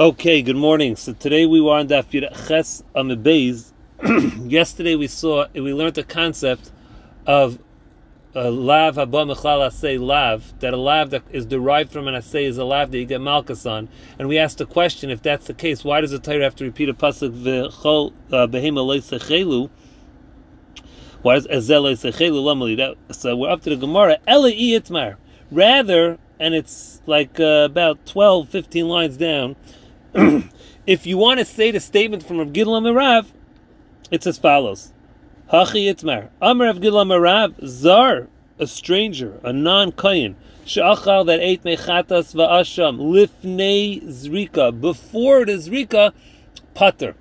Okay, good morning. So today we were on Daf Ches Amibeis. Yesterday we saw we learned the concept of a lav haba mechlal asay lav that a lav that is derived from an asay is a lav that you get malchus on. And we asked the question: if that's the case, why does the Torah have to repeat a pasuk v'chol uh, behema? Why is ezel loisechelu lamali? So we're up to the Gemara. Eli itmar. Rather, and it's like uh, about 12, 15 lines down. if you want to say the statement from Rav Gidlam Merav, it's as follows: Hachi Itmar, Amar Rav Gidlam Merav, Zar, a stranger, a non-kayin, she'achal that ate mechatas va'asham lifnei zrika before the zrika, pater,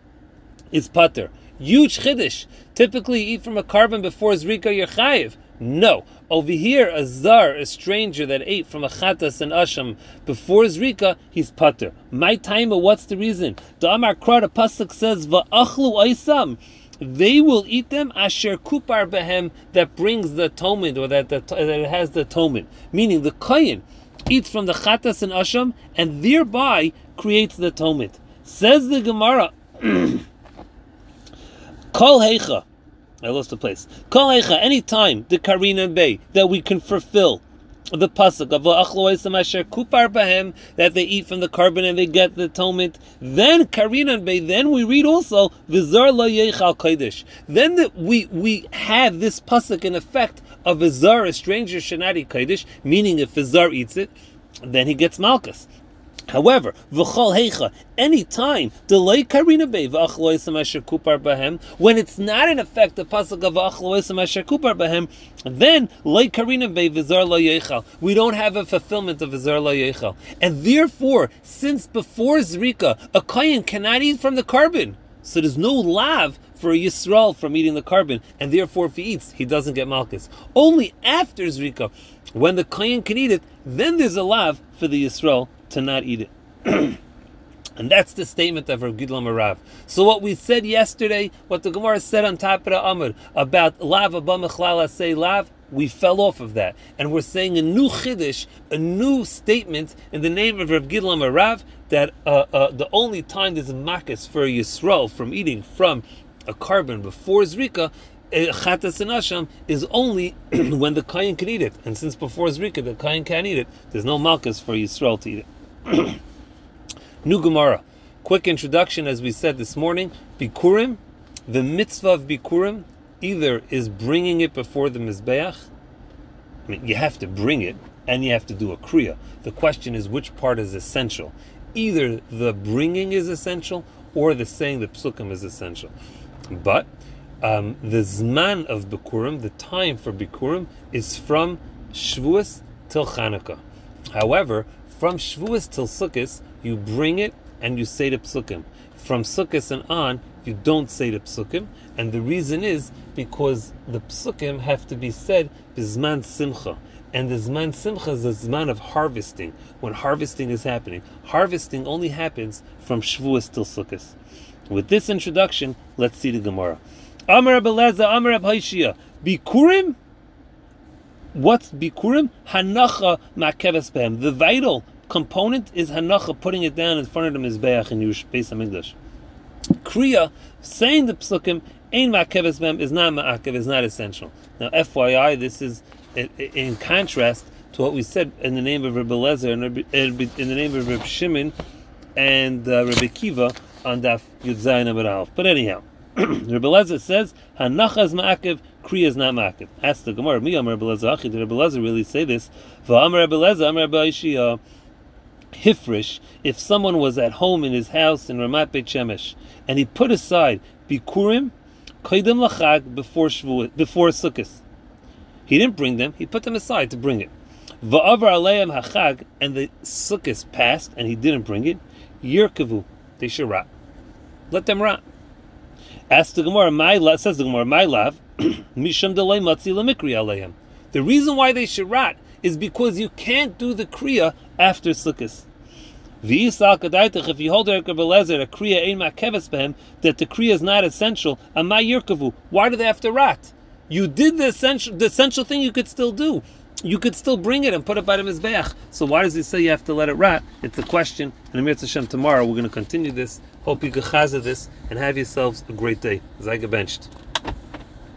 is pater. Huge chiddush. Typically, eat from a korban before zrika you're chayiv. No. Over here, a zar, a stranger that ate from a chatas and asham before zrika, he's pater. My timer, what's the reason? The Amar Kra, pasuk says, "Va'achlu aisam." They will eat them asher kupar behem that brings the atonement or that, that, that it has the atonement. Meaning the kohen eats from the chatas and asham and thereby creates the atonement. Says the Gemara, Kol heicha. I lost the place. Kol heicha. Any time the karina bay that we can fulfill the pasuk of asher kupar bahem that they eat from the korban and they get the atonement. Then karina bay. Then we read also v'zar lo yechal kodesh. Then that we we have this pasuk in effect of a zar, a stranger shenari kodesh, meaning if a zar eats it, then he gets malchus. However, v'chol heicha, any time delay karina be v'achloisam asher kupar bahem, when it's not in effect the pasuk of v'achloisam asher kupar bahem, then lay karina be v'zar lo yechal. We don't have a fulfillment of v'zar lo yechal, and therefore, since before zrika, a kohen cannot eat from the korban, so there's no lav for a Yisrael from eating the korban, and therefore if he eats, he doesn't get malchus. Only after zrika, when the kohen can eat it, then there's a lav for the Yisrael to not eat it. and that's the statement of Rav Gidlam. So what we said yesterday, what the Gemara said on top of the Amr about lav abamachlala say lav, we fell off of that, and we're saying a new chiddush, a new statement in the name of Rav Gidlam that uh, uh, the only time there's a makas for Yisrael from eating from a korban before zrika chatas and asham is only when the kain can eat it, and since before zrika the kain can't eat it, there's no malchus for Yisrael to eat it. New Gemara. Quick introduction, as we said this morning. Bikurim, the mitzvah of Bikurim, either is bringing it before the mizbeach. I mean, you have to bring it, and you have to do a kriya. The question is which part is essential. Either the bringing is essential, or the saying the psukim is essential. But um, the zman of Bikurim, the time for Bikurim, is from Shavuos till Chanukah. However, from Shavuos till Sukkot, you bring it and you say the psukim. From Sukkot and on, you don't say the psukim, and the reason is because the psukim have to be said bizman simcha. And the Zman Simcha is the Zman of harvesting, when harvesting is happening. Harvesting only happens from Shavuos till Sukkot. With this introduction, let's see the Gemara. Amar Abeleza, Amar Abhaishia. Bikurim? What's Bikurim? Hanacha Makeves Behem. The vital component is Hanacha, putting it down in front of the Mizbeach in Yush, Beis English. Kriya, saying the Psukim, Ein Makeves Behem is not Ma'akev, is not essential. Now, FYI, this is in contrast to what we said in the name of Rabbi Lezer and in the name of Rabbi Shimon and uh, Rabbi Kiva on Daf Yud Zayin But anyhow, Rabbi Lezer says, Hanacha is ma'akev, Kriya is not ma'akev. Ask the Gemara, me, Amar did Rabbi Lezer really say this? V'amar Rabbi Lezer, Amar Rabbi Ishia, Hifrish, if someone was at home in his house in Ramat Beit Shemesh, and he put aside Bikurim, Koidim Lachag, before Shavuot, before Sukkot. He didn't bring them, he put them aside to bring it. Va'avar Aleim Hachag, and the Sukkot passed, and he didn't bring it. Yirkavu, they should rot. Let them rot. Ask the Gemara, my love, says the Gemara, my love, misham delay matzi lemikri aleim. The reason why they should rot is because you can't do the kriya after sukkahs. If you hold a kriya that the kriya is not essential. Why do they have to rot? You did the essential, the essential thing you could still do. You could still bring it and put it by the mizbeach. So why does he say you have to let it rot? It's a question. And Amir Hashem tomorrow we're going to continue this. Hope you can chazah this and have yourselves a great day. Zayga benched.